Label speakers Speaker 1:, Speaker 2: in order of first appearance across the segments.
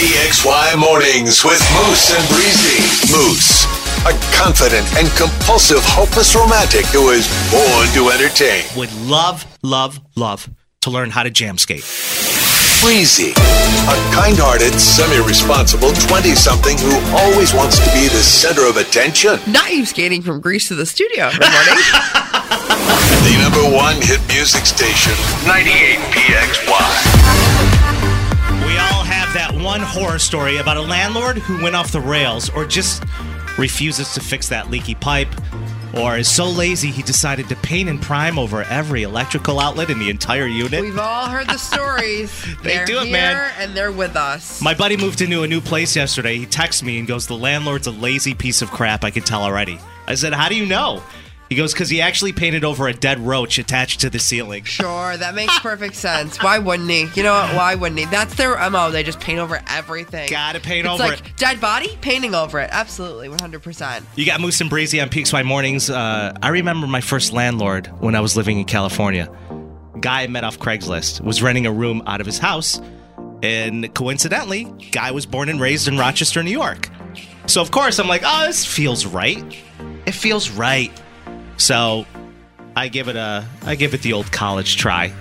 Speaker 1: PXY Mornings with Moose and Breezy. Moose, a confident and compulsive, hopeless romantic who is born to entertain.
Speaker 2: Would love, love, love to learn how to jam skate.
Speaker 1: Breezy, a kind-hearted, semi-responsible 20-something who always wants to be the center of attention.
Speaker 3: Naive skating from Greece to the studio every morning.
Speaker 1: The number one hit music station, 98 PXY.
Speaker 2: One horror story about a landlord who went off the rails or just refuses to fix that leaky pipe or is so lazy he decided to paint and prime over every electrical outlet in the entire unit.
Speaker 3: We've all heard the stories.
Speaker 2: They
Speaker 3: they're
Speaker 2: do it,
Speaker 3: here
Speaker 2: man.
Speaker 3: And they're with us.
Speaker 2: My buddy moved into a new place yesterday. He texts me and goes, The landlord's a lazy piece of crap. I can tell already. I said, How do you know? He goes, Because he actually painted over a dead roach attached to the ceiling.
Speaker 3: Sure, that makes perfect sense. Why wouldn't he? You know what? Why wouldn't he? That's their MO. They just paint over everything.
Speaker 2: Gotta paint
Speaker 3: it's
Speaker 2: over
Speaker 3: like
Speaker 2: it.
Speaker 3: dead body, painting over it. Absolutely, 100%.
Speaker 2: You got Moose and Breezy on PXY Mornings. Uh, I remember my first landlord when I was living in California. Guy I met off Craigslist was renting a room out of his house, and coincidentally, guy was born and raised in Rochester, New York. So of course I'm like, oh, this feels right. It feels right. So I give it a, I give it the old college try.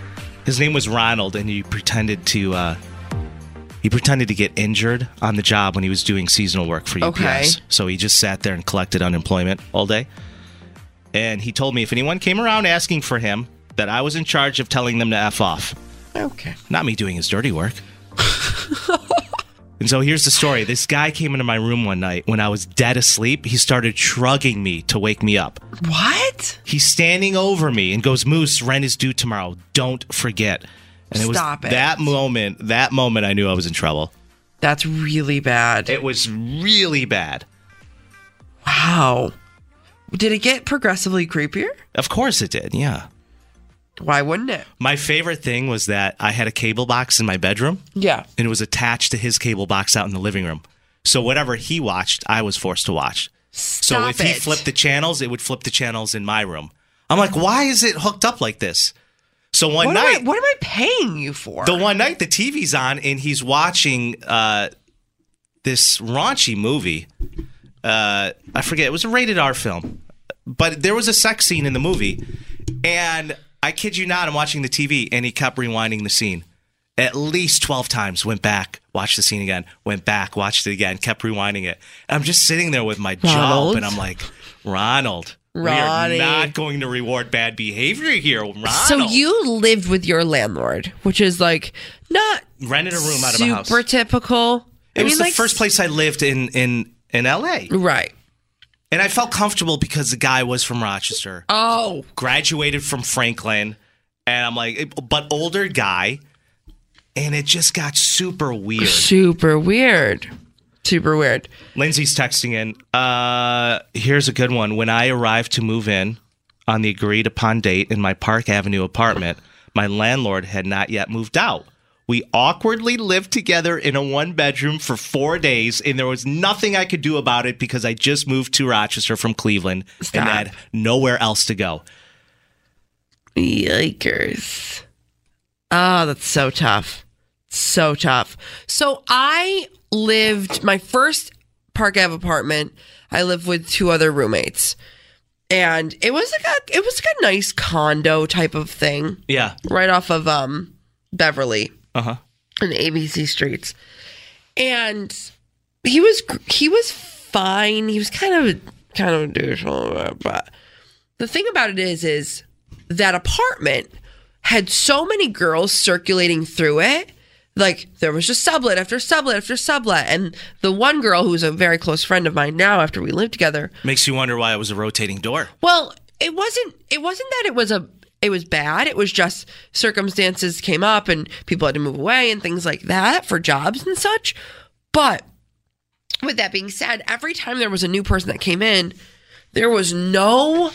Speaker 2: His name was Ronald, and he pretended to. Uh, he pretended to get injured on the job when he was doing seasonal work for UPS.
Speaker 3: Okay.
Speaker 2: So he just sat there and collected unemployment all day. And he told me if anyone came around asking for him, that I was in charge of telling them to F off.
Speaker 3: Okay.
Speaker 2: Not me doing his dirty work. and so here's the story. This guy came into my room one night when I was dead asleep. He started shrugging me to wake me up.
Speaker 3: What?
Speaker 2: He's standing over me and goes, Moose, rent is due tomorrow. Don't forget. And it was
Speaker 3: Stop it.
Speaker 2: that moment, that moment I knew I was in trouble.
Speaker 3: That's really bad.
Speaker 2: It was really bad.
Speaker 3: wow. Did it get progressively creepier?
Speaker 2: Of course it did, yeah.
Speaker 3: Why wouldn't it?
Speaker 2: My favorite thing was that I had a cable box in my bedroom
Speaker 3: Yeah.
Speaker 2: and it was attached to his cable box out in the living room. So whatever he watched, I was forced to watch. so
Speaker 3: Stop
Speaker 2: if he flipped the channels, it would flip the channels in my room. I'm like, why is it hooked up like this? So one
Speaker 3: What am,
Speaker 2: night,
Speaker 3: I, what am I paying you for?
Speaker 2: the one night the TV's on and he's watching uh, this raunchy movie. Uh, I forget it was a rated R film, but there was a sex scene in the movie, and I kid you not, I'm watching the TV and he kept rewinding the scene at least twelve times. Went back, watched the scene again, went back, watched it again, kept rewinding it. And I'm just sitting there with my jaw and I'm like, Ronald. We are not going to reward bad behavior here, Ronald.
Speaker 3: so you lived with your landlord, which is like not
Speaker 2: rented a room out of a house.
Speaker 3: Super typical.
Speaker 2: It
Speaker 3: I
Speaker 2: was
Speaker 3: mean,
Speaker 2: the
Speaker 3: like,
Speaker 2: first place I lived in in in LA,
Speaker 3: Right.
Speaker 2: And I felt comfortable because the guy was from Rochester,
Speaker 3: Oh,
Speaker 2: graduated from Franklin, and I'm like, but older guy, and it just got super weird.
Speaker 3: super weird. Super weird.
Speaker 2: Lindsay's texting in. Uh, here's a good one. When I arrived to move in on the agreed upon date in my Park Avenue apartment, my landlord had not yet moved out. We awkwardly lived together in a one bedroom for four days, and there was nothing I could do about it because I just moved to Rochester from Cleveland
Speaker 3: Stop.
Speaker 2: and had nowhere else to go.
Speaker 3: Yikers. Oh, that's so tough. So tough. So I lived my first Park Ave apartment. I lived with two other roommates. And it was like a it was like a nice condo type of thing
Speaker 2: Yeah.
Speaker 3: right off of um Beverly
Speaker 2: Uh huh.
Speaker 3: and ABC streets. And he was he was fine. He was kind of kind of a douche, a little bit, but the thing about it is is that apartment had so many girls circulating through it. Like there was just sublet after sublet after sublet, and the one girl who's a very close friend of mine now, after we lived together,
Speaker 2: Makes you wonder why it was a rotating door.
Speaker 3: well, it wasn't. It wasn't that it was a. It was bad. It was just circumstances came up and people had to move away and things like that for jobs and such. But with that being said, every time there was a new person that came in, there was no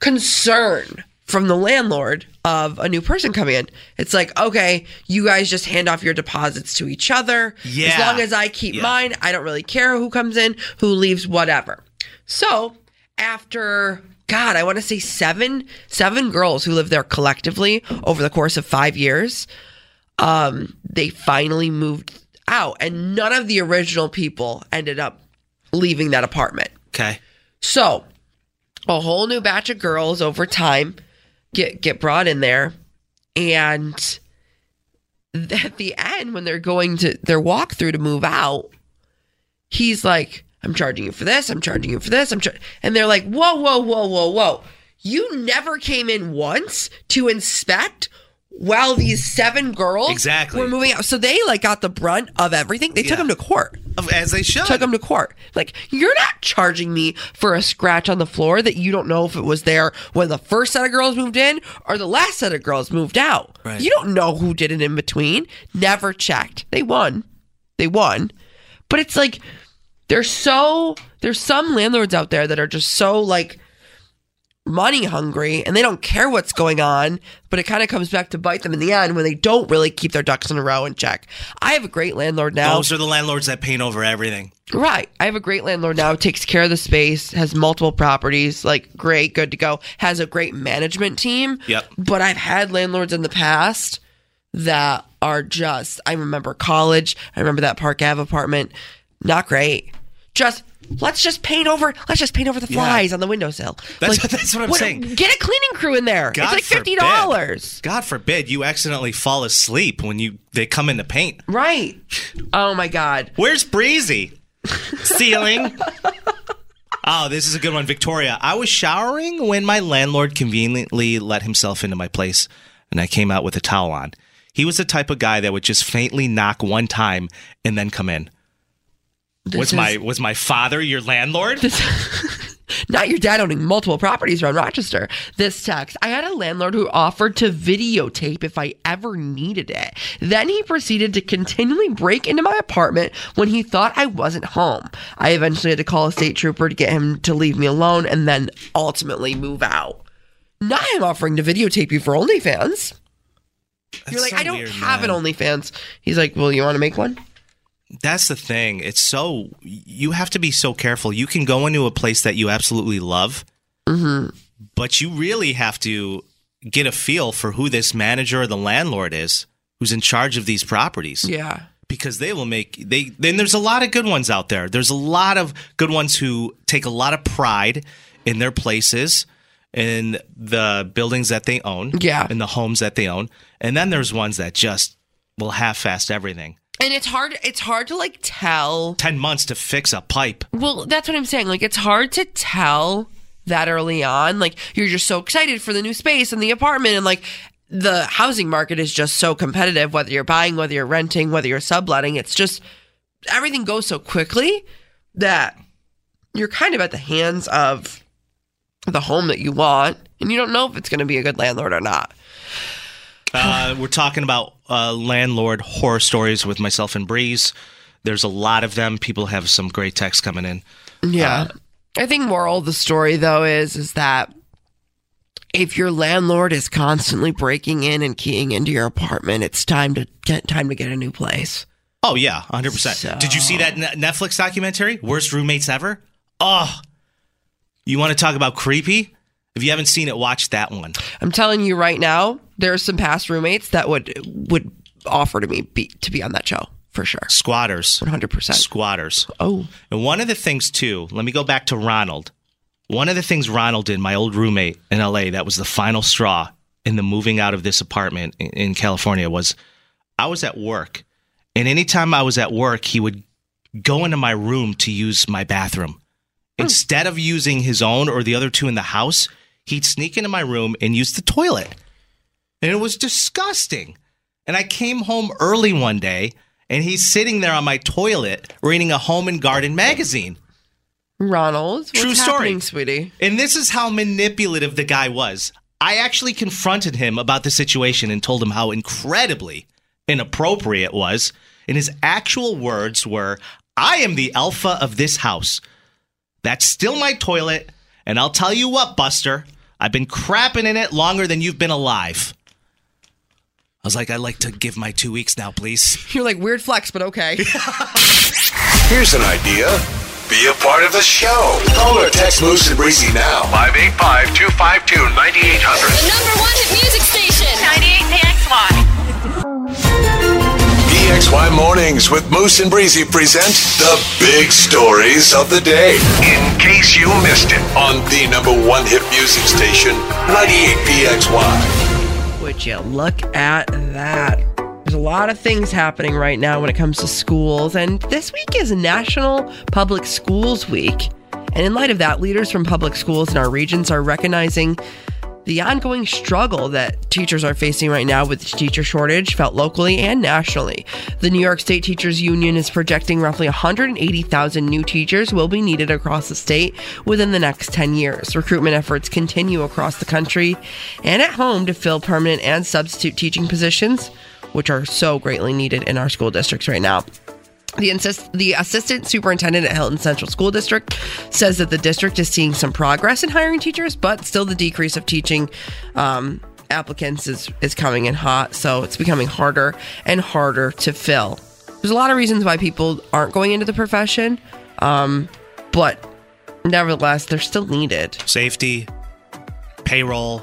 Speaker 3: concern from the landlord of a new person coming in. It's like, okay, you guys just hand off your deposits to each other.
Speaker 2: Yeah.
Speaker 3: As long as I keep
Speaker 2: Yeah.
Speaker 3: mine, I don't really care who comes in, who leaves, whatever. So after God, I want to say seven, seven girls who lived there collectively over the course of five years, um, they finally moved out, and none of the original people ended up leaving that apartment.
Speaker 2: Okay.
Speaker 3: So, a whole new batch of girls over time get get brought in there, and at the end, when they're going to their walkthrough to move out, he's like, "I'm charging you for this. I'm charging you for this. I'm," char-. and they're like, "Whoa, whoa, whoa, whoa, whoa! You never came in once to inspect." While these seven girls
Speaker 2: Exactly.
Speaker 3: were moving out, so they like got the brunt of everything. They took them to court
Speaker 2: As they should.
Speaker 3: took them to court. Like, you're not charging me for a scratch on the floor that you don't know if it was there when the first set of girls moved in or the last set of girls moved out.
Speaker 2: Right.
Speaker 3: You don't know who did it in between. Never checked. They won. They won. But it's like, there's so, there's some landlords out there that are just so like, money hungry and they don't care what's going on, but it kind of comes back to bite them in the end when they don't really keep their ducks in a row and check. I have a great landlord now.
Speaker 2: Those are the landlords that paint over everything.
Speaker 3: Right. I have a great landlord now, takes care of the space, has multiple properties, like great, good to go, has a great management team.
Speaker 2: Yep.
Speaker 3: But I've had landlords in the past that are just, I remember college, I remember that Park Ave apartment, not great. Just, let's just paint over, let's just paint over the flies on the windowsill.
Speaker 2: That's- that's what I'm saying.
Speaker 3: Get a cleaning crew in there.
Speaker 2: God
Speaker 3: it's like $50.
Speaker 2: God forbid you accidentally fall asleep when you they come in to paint.
Speaker 3: Right. Oh my God.
Speaker 2: Where's Breezy? Ceiling. Oh, this is a good one, Victoria. I was showering when my landlord conveniently let himself into my place, and I came out with a towel on. He was the type of guy that would just faintly knock one time and then come in. Was
Speaker 3: is-
Speaker 2: my was my father your landlord?
Speaker 3: not your dad owning multiple properties around Rochester. This text I had a landlord who offered to videotape if I ever needed it. Then he proceeded to continually break into my apartment when he thought I wasn't home. I eventually had to call a state trooper to get him to leave me alone and then ultimately move out. Now I'm offering to videotape you for OnlyFans. You're like,
Speaker 2: so
Speaker 3: I don't
Speaker 2: weird,
Speaker 3: have
Speaker 2: man.
Speaker 3: an OnlyFans. He's like, Well, you want to make one?
Speaker 2: That's the thing. It's so you have to be so careful. You can go into a place that you absolutely love, mm-hmm. but you really have to get a feel for who this manager or the landlord is who's in charge of these properties.
Speaker 3: Yeah.
Speaker 2: Because they will make they then there's a lot of good ones out there. There's a lot of good ones who take a lot of pride in their places in the buildings that they own,
Speaker 3: Yeah.
Speaker 2: in the homes that they own. And then there's ones that just will half-fast everything.
Speaker 3: And it's hard it's hard to like tell
Speaker 2: 10 months to fix a pipe.
Speaker 3: Well, that's what I'm saying. Like, it's hard to tell that early on. Like, you're just so excited for the new space and the apartment, and like, the housing market is just so competitive, whether you're buying, whether you're renting, whether you're subletting. It's just everything goes so quickly that you're kind of at the hands of the home that you want, and you don't know if it's going to be a good landlord or not.
Speaker 2: Uh, we're talking about uh, landlord horror stories with myself and Breeze. There's a lot of them. People have some great texts coming in.
Speaker 3: Yeah. I think moral of the story though is is that if your landlord is constantly breaking in and keying into your apartment, it's time to get time to get a new place.
Speaker 2: Oh yeah, hundred percent. Did you see that Netflix documentary, Worst Roommates Ever? Oh, you want to talk about creepy? If you haven't seen it, watch that one.
Speaker 3: I'm telling you right now, there's some past roommates that would would offer to me be, to be on that show for sure.
Speaker 2: Squatters.
Speaker 3: 100%.
Speaker 2: Squatters.
Speaker 3: Oh,
Speaker 2: And one of the things too, let me go back to Ronald. One of the things Ronald did, my old roommate in LA, that was the final straw in the moving out of this apartment in, in California was I was at work. And anytime I was at work, he would go into my room to use my bathroom. Hmm. Instead of using his own or the other two in the house, he'd sneak into my room and use the toilet. And it was disgusting. And I came home early one day and he's sitting there on my toilet reading a home and garden magazine.
Speaker 3: Ronald, what's
Speaker 2: True story.
Speaker 3: happening, sweetie?
Speaker 2: And this is how manipulative the guy was. I actually confronted him about the situation and told him how incredibly inappropriate it was. And his actual words were, I am the alpha of this house. That's still my toilet. And I'll tell you what, Buster, I've been crapping in it longer than you've been alive. I was like, I'd like to give my two weeks now, please.
Speaker 3: You're like weird flex, but okay.
Speaker 1: Here's an idea. Be a part of the show. Call or text Moose and Breezy now. 585 252 9800.
Speaker 4: The number one hit music station. 98 PXY.
Speaker 1: PXY Mornings with Moose and Breezy present the big stories of the day. In case you missed it, on the number one hit music station, 98 PXY.
Speaker 3: Would you look at that? There's a lot of things happening right now when it comes to schools, and this week is National Public Schools Week. And in light of that, leaders from public schools in our regions are recognizing the ongoing struggle that teachers are facing right now with the teacher shortage felt locally and nationally. The New York State Teachers Union is projecting roughly 180,000 new teachers will be needed across the state within the next 10 years. Recruitment efforts continue across the country and at home to fill permanent and substitute teaching positions, which are so greatly needed in our school districts right now. The, insist- the assistant superintendent at Hilton Central School District says that the district is seeing some progress in hiring teachers, but still the decrease of teaching um, applicants is, is coming in hot. So it's becoming harder and harder to fill. There's a lot of reasons why people aren't going into the profession, um, but nevertheless, they're still needed.
Speaker 2: Safety, payroll,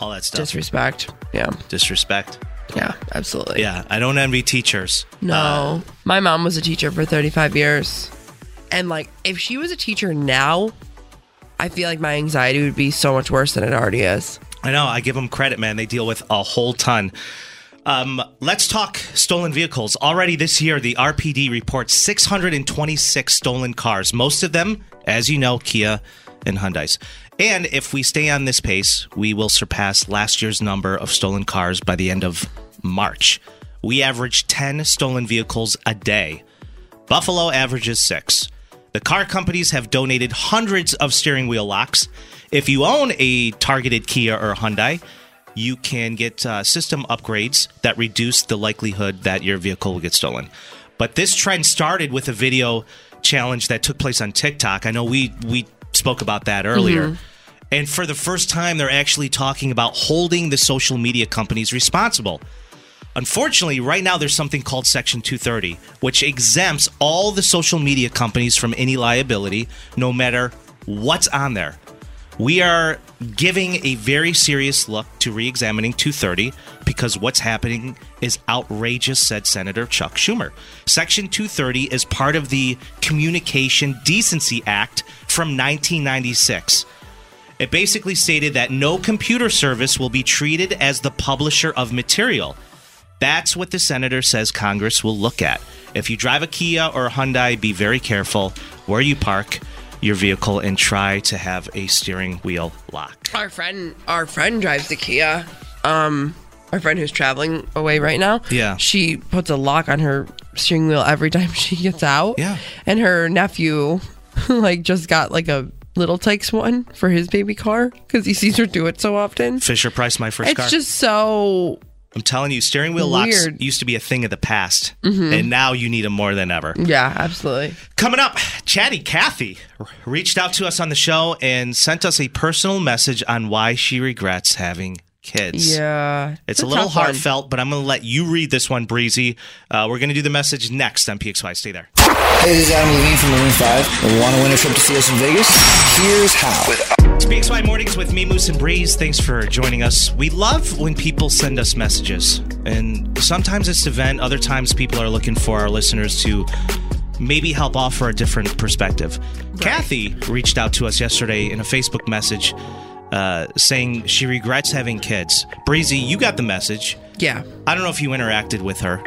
Speaker 2: all that stuff.
Speaker 3: Disrespect. Yeah.
Speaker 2: Disrespect.
Speaker 3: Yeah, absolutely.
Speaker 2: Yeah, I don't envy teachers.
Speaker 3: No. My mom was a teacher for 35 years. And like if she was a teacher now, I feel like my anxiety would be so much worse than it already is.
Speaker 2: I know. I give them credit, man. They deal with a whole ton. Um, let's talk stolen vehicles. Already this year, the RPD reports 626 stolen cars. Most of them, as you know, Kia and Hyundai's. And if we stay on this pace, we will surpass last year's number of stolen cars by the end of March. We average 10 stolen vehicles a day. Buffalo averages six. The car companies have donated hundreds of steering wheel locks. If you own a targeted Kia or Hyundai, you can get uh, system upgrades that reduce the likelihood that your vehicle will get stolen. But this trend started with a video challenge that took place on TikTok. I know we we spoke about that earlier. Mm-hmm. And for the first time, they're actually talking about holding the social media companies responsible. Unfortunately, right now there's something called Section 230, which exempts all the social media companies from any liability, no matter what's on there. We are giving a very serious look to re examining 230 because what's happening is outrageous, said Senator Chuck Schumer. Section 230 is part of the Communication Decency Act from 1996. It basically stated that no computer service will be treated as the publisher of material. That's what the senator says Congress will look at. If you drive a Kia or a Hyundai, be very careful where you park your vehicle and try to have a steering wheel lock.
Speaker 3: Our friend our friend drives the Kia. Um our friend who's traveling away right now.
Speaker 2: Yeah.
Speaker 3: She puts a lock on her steering wheel every time she gets out.
Speaker 2: Yeah.
Speaker 3: And her nephew like just got like a little takes one for his baby car because he sees her do it so often.
Speaker 2: Fisher Price, my first
Speaker 3: it's
Speaker 2: car.
Speaker 3: It's just so
Speaker 2: I'm telling you, steering wheel locks
Speaker 3: Weird. Mm-hmm.
Speaker 2: used to be a thing of the past, and now you need them more than ever.
Speaker 3: Yeah, absolutely.
Speaker 2: Coming up, Chatty Kathy reached out to us on the show and sent us a personal message on why she regrets having kids.
Speaker 3: Yeah.
Speaker 2: It's a little
Speaker 3: tough one.
Speaker 2: heartfelt, but I'm going to let you read this one, Breezy. Uh, we're going to do the message next on PXY. Stay there.
Speaker 5: Hey, this is Adam Levine from Maroon 5. Want to win a trip to see us in Vegas? Here's how.
Speaker 2: It's PXY Mornings with me, Moose and Breeze. Thanks for joining us. We love when people send us messages, and sometimes it's to vent, other times people are looking for our listeners to maybe help offer a different perspective. Kathy reached out to us yesterday in a Facebook message uh, saying she regrets having kids. Breezy, you got the message.
Speaker 3: Yeah.
Speaker 2: I don't know if you interacted with her.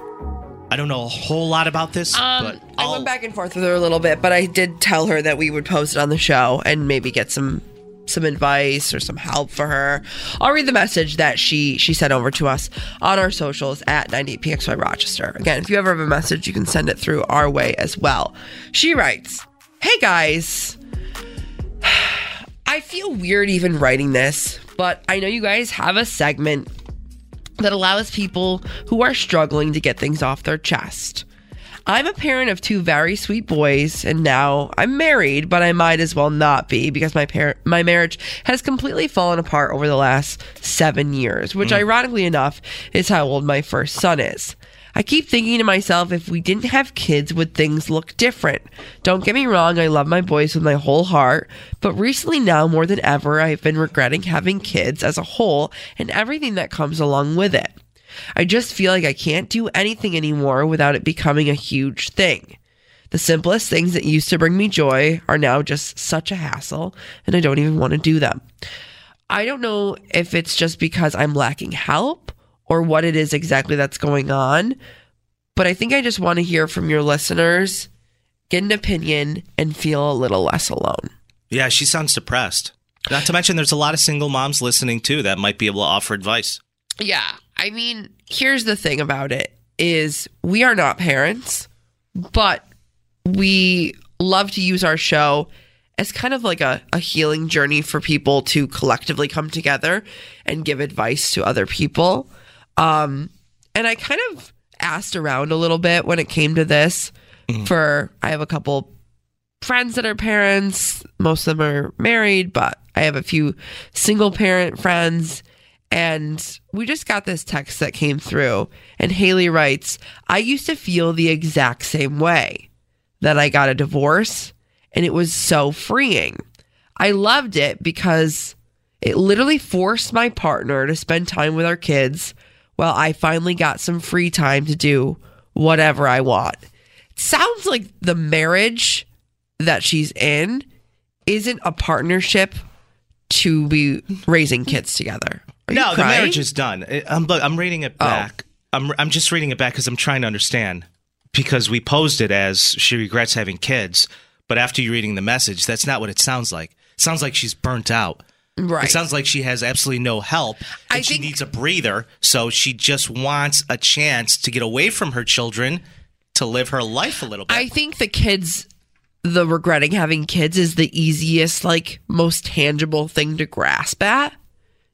Speaker 2: I don't know a whole lot about this,
Speaker 3: Um,
Speaker 2: but
Speaker 3: I
Speaker 2: I'll-
Speaker 3: went back and forth with her a little bit, but I did tell her that we would post it on the show and maybe get some some advice or some help for her. I'll read the message that she she sent over to us on our socials at 98pxy Rochester. Again, if you ever have a message, you can send it through our way as well. She writes, "Hey guys, I feel weird even writing this, but I know you guys have a segment that allows people who are struggling to get things off their chest. I'm a parent of two very sweet boys, and now I'm married, but I might as well not be because my parent my marriage has completely fallen apart over the last seven years, which mm. ironically enough is how old my first son is. I keep thinking to myself, if we didn't have kids, would things look different? Don't get me wrong, I love my boys with my whole heart, but recently now more than ever, I've been regretting having kids as a whole and everything that comes along with it. I just feel like I can't do anything anymore without it becoming a huge thing. The simplest things that used to bring me joy are now just such a hassle, and I don't even want to do them. I don't know if it's just because I'm lacking help or what it is exactly that's going on, but I think I just want to hear from your listeners, get an opinion, and feel a little less alone.
Speaker 2: yeah, she sounds depressed. Not to mention, there's a lot of single moms listening too that might be able to offer advice.
Speaker 3: Yeah. I mean, here's the thing about it is we are not parents, but we love to use our show as kind of like a, a healing journey for people to collectively come together and give advice to other people. Um, and I kind of asked around a little bit when it came to this for I have a couple friends that are parents. Most of them are married, but I have a few single parent friends. And we just got this text that came through. And Haley writes, I used to feel the exact same way that I got a divorce, and it was so freeing. I loved it because it literally forced my partner to spend time with our kids while I finally got some free time to do whatever I want. It sounds like the marriage that she's in isn't a partnership to be raising kids together. Are
Speaker 2: no, the marriage is done. I'm, look, I'm reading it oh. back. Oh. I'm, I'm just reading it back because I'm trying to understand. Because we posed it as she regrets having kids, but after you reading the message, that's not what it sounds like. It sounds like she's burnt out.
Speaker 3: Right.
Speaker 2: It sounds like she has absolutely no help. And
Speaker 3: I
Speaker 2: she
Speaker 3: think-
Speaker 2: needs a breather, so she just wants a chance to get away from her children to live her life a little bit.
Speaker 3: I think the kids, the regretting having kids is the easiest, like most tangible thing to grasp at.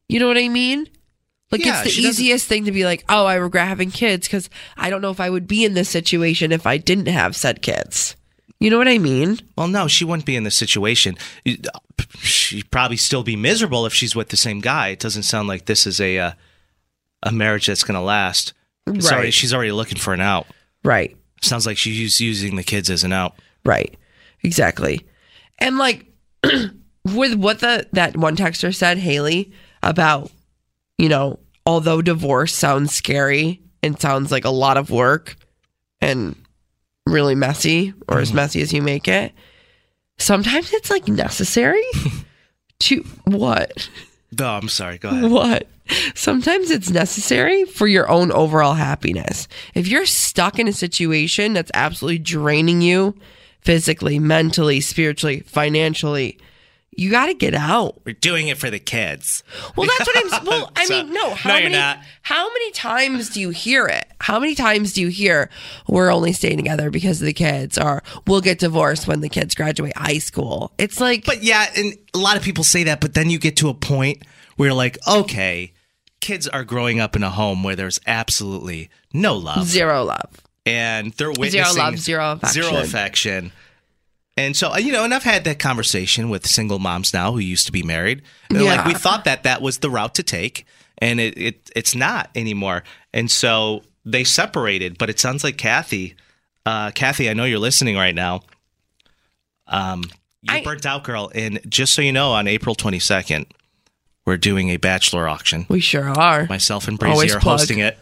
Speaker 3: You know what I mean? Like
Speaker 2: Yeah,
Speaker 3: it's the easiest thing to be like, oh, I regret having kids because I don't know if I would be in this situation if I didn't have said kids. You know what I mean?
Speaker 2: Well, no, she wouldn't be in this situation. She'd probably still be miserable if she's with the same guy. It doesn't sound like this is a uh, a marriage that's going to last.
Speaker 3: Right.
Speaker 2: she's already looking for an out.
Speaker 3: Right.
Speaker 2: Sounds like she's using the kids as an out.
Speaker 3: Right. Exactly. And like with what the that one texter said, Haley, about, you know, although divorce sounds scary and sounds like a lot of work and really messy or as mm-hmm. messy as you make it, sometimes it's like necessary to what?
Speaker 2: Oh, I'm sorry. Go ahead.
Speaker 3: What? Sometimes it's necessary for your own overall happiness. If you're stuck in a situation that's absolutely draining you physically, mentally, spiritually, financially, you got to get out.
Speaker 2: We're doing it for the kids.
Speaker 3: Well, that's what I'm. Well, I
Speaker 2: So-
Speaker 3: mean, no. How
Speaker 2: No,
Speaker 3: many? How many times do you hear it? How many times do you hear we're only staying together because of the kids, or we'll get divorced when the kids graduate high school? It's like,
Speaker 2: But yeah, and a lot of people say that, but then you get to a point where you're like, okay, kids are growing up in a home where there's absolutely no love,
Speaker 3: Zero love.
Speaker 2: and they're
Speaker 3: Zero love, zero affection.
Speaker 2: zero affection. And so, uh, you know, and I've had that conversation with single moms now who used to be married. They're like, we thought that that was the route to take, and it, it it's not anymore. And so they separated. But it sounds like Kathy, uh, Kathy, I know you're listening right now. Um, you're
Speaker 3: I-
Speaker 2: burnt out, girl. And just so you know, on April 22nd, we're doing a bachelor auction.
Speaker 3: We sure are.
Speaker 2: Myself and Breezy
Speaker 3: Always
Speaker 2: are
Speaker 3: plug.
Speaker 2: hosting it.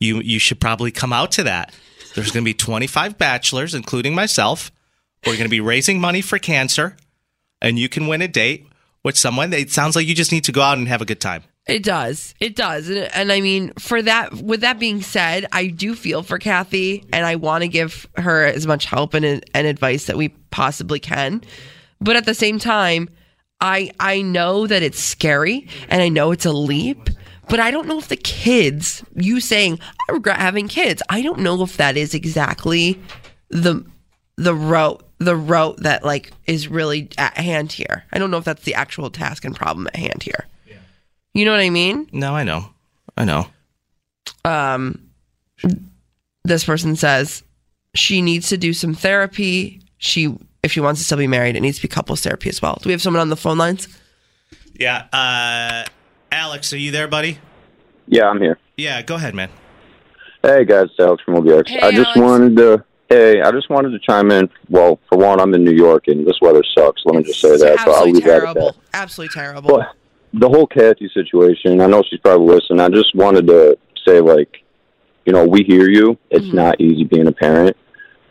Speaker 2: You you should probably come out to that. There's going to be 25 bachelors, including myself. We're going to be raising money for cancer, and you can win a date with someone. It sounds like you just need to go out and have a good time.
Speaker 3: It does. It does. And, and I mean, for that, with that being said, I do feel for Kathy and I want to give her as much help and, and advice that we possibly can. But at the same time, I, I know that it's scary and I know it's a leap, but I don't know if the kids, you saying, I regret having kids, I don't know if that is exactly the, the route, the route that like is really at hand here. I don't know if that's the actual task and problem at hand here. Yeah. You know what I mean?
Speaker 2: No, I know. I know.
Speaker 3: Um, this person says she needs to do some therapy. She, if she wants to still be married, it needs to be couples therapy as well. Do we have someone on the phone lines?
Speaker 2: Yeah. Uh, Alex, are you there, buddy?
Speaker 6: Yeah, I'm here.
Speaker 2: Yeah, go ahead, man.
Speaker 6: Hey guys, it's Alex from OBX.
Speaker 3: Hey,
Speaker 6: I just
Speaker 3: Alex.
Speaker 6: wanted to hey, I just wanted to chime in. Well, for one, I'm in New York and this weather sucks. Let me just say that. So I'll
Speaker 3: Absolutely
Speaker 6: leave that at
Speaker 3: terrible.
Speaker 6: that.
Speaker 3: Absolutely terrible.
Speaker 6: But the whole Kathy situation, I know she's probably listening. I just wanted to say, like, you know, we hear you. It's
Speaker 3: Mm-hmm.
Speaker 6: not easy being a parent,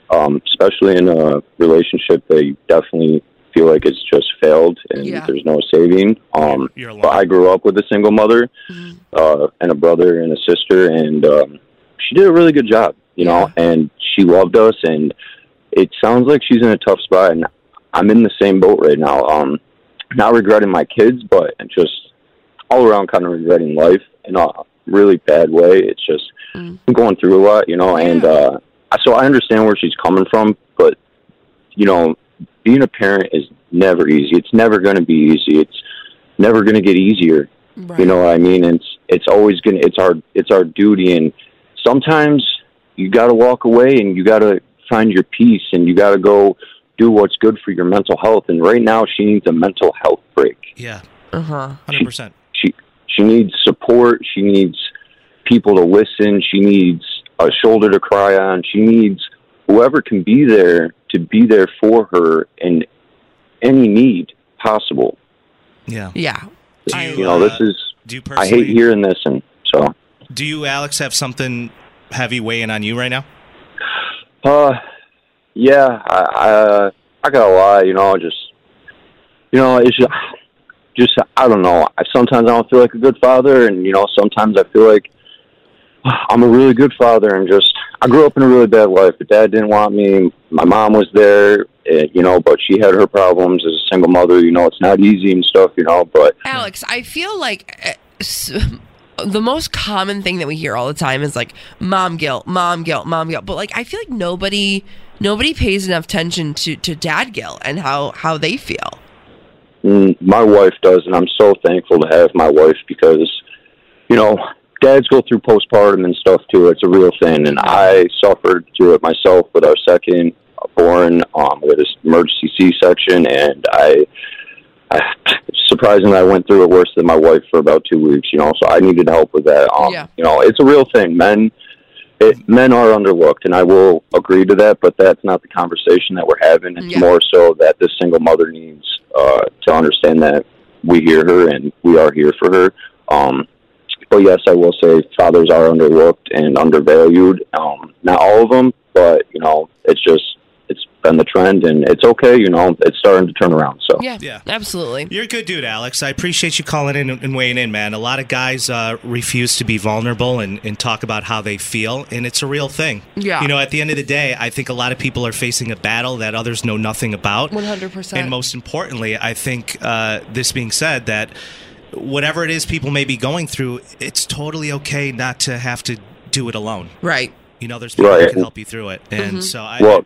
Speaker 6: um, especially in a relationship that you definitely feel like it's just failed and
Speaker 3: Yeah.
Speaker 6: there's no saving. Um,
Speaker 2: You're
Speaker 6: but I grew up with a single mother
Speaker 3: Mm-hmm.
Speaker 6: uh, and a brother and a sister, and um, she did a really good job, you know, and she loved us. And it sounds like she's in a tough spot, and I'm in the same boat right now. Um, not regretting my kids, but just all around kind of regretting life in a really bad way. It's just I'm going through a lot, you know, and uh, so I understand where she's coming from, but you know, being a parent is never easy. It's never going to be easy. It's never going to get easier. You know what I mean? It's it's always gonna it's our it's our duty, and sometimes you got to walk away and you got to find your peace and you got to go do what's good for your mental health. And right now, she needs a mental health break.
Speaker 2: Yeah,
Speaker 3: Uh huh.
Speaker 2: 100%.
Speaker 6: She she needs support. She needs people to listen. She needs a shoulder to cry on. She needs whoever can be there to be there for her in any need possible.
Speaker 2: Yeah.
Speaker 3: Yeah.
Speaker 2: Do you,
Speaker 6: You know, this
Speaker 2: uh,
Speaker 6: is
Speaker 2: do you
Speaker 6: I
Speaker 2: personally,
Speaker 6: hate hearing this, and so.
Speaker 2: Do you, Alex, have something heavy weighing on you right now?
Speaker 6: Uh, yeah, I, I, I gotta lie, you know, just, you know, it's just, just, I don't know. I sometimes I don't feel like a good father, and you know, sometimes I feel like I'm a really good father, and just, I grew up in a really bad life. But dad didn't want me. My mom was there, eh, you know, but she had her problems as a single mother. You know, it's not easy and stuff, you know. But
Speaker 3: Alex, I feel like s- the most common thing that we hear all the time is like mom guilt, mom guilt, mom guilt. But like I feel like nobody nobody pays enough attention to to dad guilt and how how they feel.
Speaker 6: Mm, my wife does, and I'm so thankful to have my wife because, you know, dads go through postpartum and stuff too. It's a real thing, and I suffered through it myself with our second born um, with this emergency C-section, and I, I surprisingly I went through it worse than my wife for about two weeks. You know, so I needed help with that. Um,
Speaker 3: Yeah.
Speaker 6: You know, it's a real thing. Men. It, men are underlooked, and I will agree to that. But that's not the conversation that we're having. It's
Speaker 3: Yeah.
Speaker 6: more so that this single mother needs uh, to understand that we hear her and we are here for her. Um, but yes, I will say fathers are underlooked and undervalued. Um, not all of them, but you know, it's just it's the trend, and it's okay. You know, it's starting to turn around. So
Speaker 3: Yeah,
Speaker 2: Yeah.
Speaker 3: absolutely.
Speaker 2: You're a good dude, Alex. I appreciate you calling in and weighing in, man. A lot of guys uh, refuse to be vulnerable and, and talk about how they feel, and it's a real thing.
Speaker 3: Yeah.
Speaker 2: You know, at the end of the day, I think a lot of people are facing a battle that others know nothing about.
Speaker 3: 100%.
Speaker 2: And most importantly, I think uh, this being said, that whatever it is people may be going through, it's totally okay not to have to do it alone.
Speaker 3: Right.
Speaker 2: You know, there's people
Speaker 6: Right.
Speaker 2: that can help you through it. And
Speaker 3: Mm-hmm.
Speaker 2: so I.
Speaker 6: well,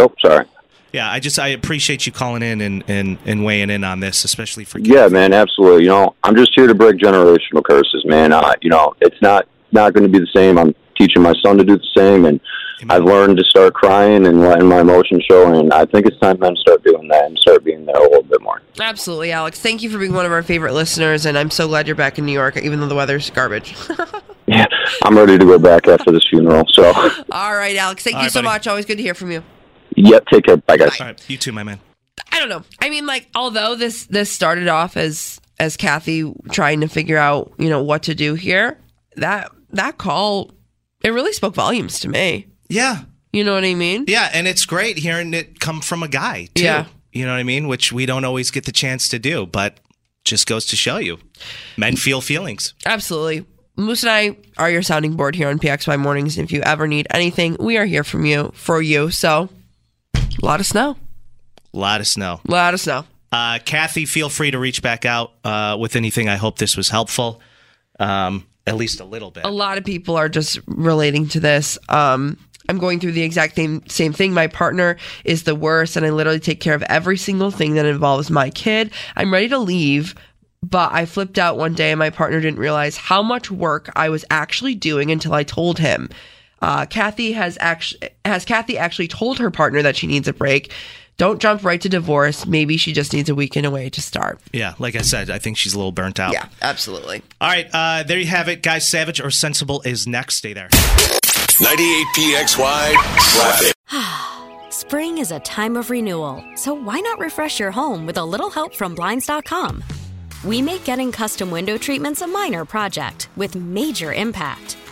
Speaker 6: oh, sorry.
Speaker 2: Yeah, I just I appreciate you calling in and, and, and weighing in on this, especially for
Speaker 6: Yeah, man, absolutely. You know, I'm just here to break generational curses, man. Uh, you know, it's not not going to be the same. I'm teaching my son to do the same, and I've learned to start crying and letting my emotions show. And I think it's time men start doing that and start being there a little bit more.
Speaker 3: Absolutely, Alex. Thank you for being one of our favorite listeners, and I'm so glad you're back in New York, even though the weather's garbage.
Speaker 6: Yeah, I'm ready to go back after this funeral. So,
Speaker 3: All right, Alex. Thank
Speaker 2: All
Speaker 3: you
Speaker 2: right,
Speaker 3: so
Speaker 2: buddy.
Speaker 3: much. Always good to hear from you.
Speaker 6: Yep, take care. Bye, guys.
Speaker 2: All right, you too, my man.
Speaker 3: I don't know. I mean, like, although this this started off as as Kathy trying to figure out, you know, what to do here, that that call it really spoke volumes to me.
Speaker 2: Yeah.
Speaker 3: You know what I mean?
Speaker 2: Yeah, and it's great hearing it come from a guy, too.
Speaker 3: Yeah.
Speaker 2: You know what I mean? Which we don't always get the chance to do, but just goes to show you. Men feel feelings.
Speaker 3: Absolutely. Moose and I are your sounding board here on PXY Mornings. If you ever need anything, we are here from you for you. So let us know.
Speaker 2: Let us know.
Speaker 3: lot of snow.
Speaker 2: Uh, Kathy, feel free to reach back out uh, with anything. I hope this was helpful, um, at least a little bit.
Speaker 3: A lot of people are just relating to this. Um, I'm going through the exact same same thing. My partner is the worst, and I literally take care of every single thing that involves my kid. I'm ready to leave, but I flipped out one day, and my partner didn't realize how much work I was actually doing until I told him. Uh, Kathy has actually has Kathy actually told her partner that she needs a break. Don't jump right to divorce. Maybe she just needs a weekend away to start.
Speaker 2: Yeah, like I said, I think she's a little burnt out.
Speaker 3: Yeah, absolutely.
Speaker 2: All right, uh, there you have it, guys. Savage or Sensible is next. Stay there.
Speaker 1: 98 PXY traffic.
Speaker 7: Spring is a time of renewal, so why not refresh your home with a little help from Blinds.com? We make getting custom window treatments a minor project with major impact.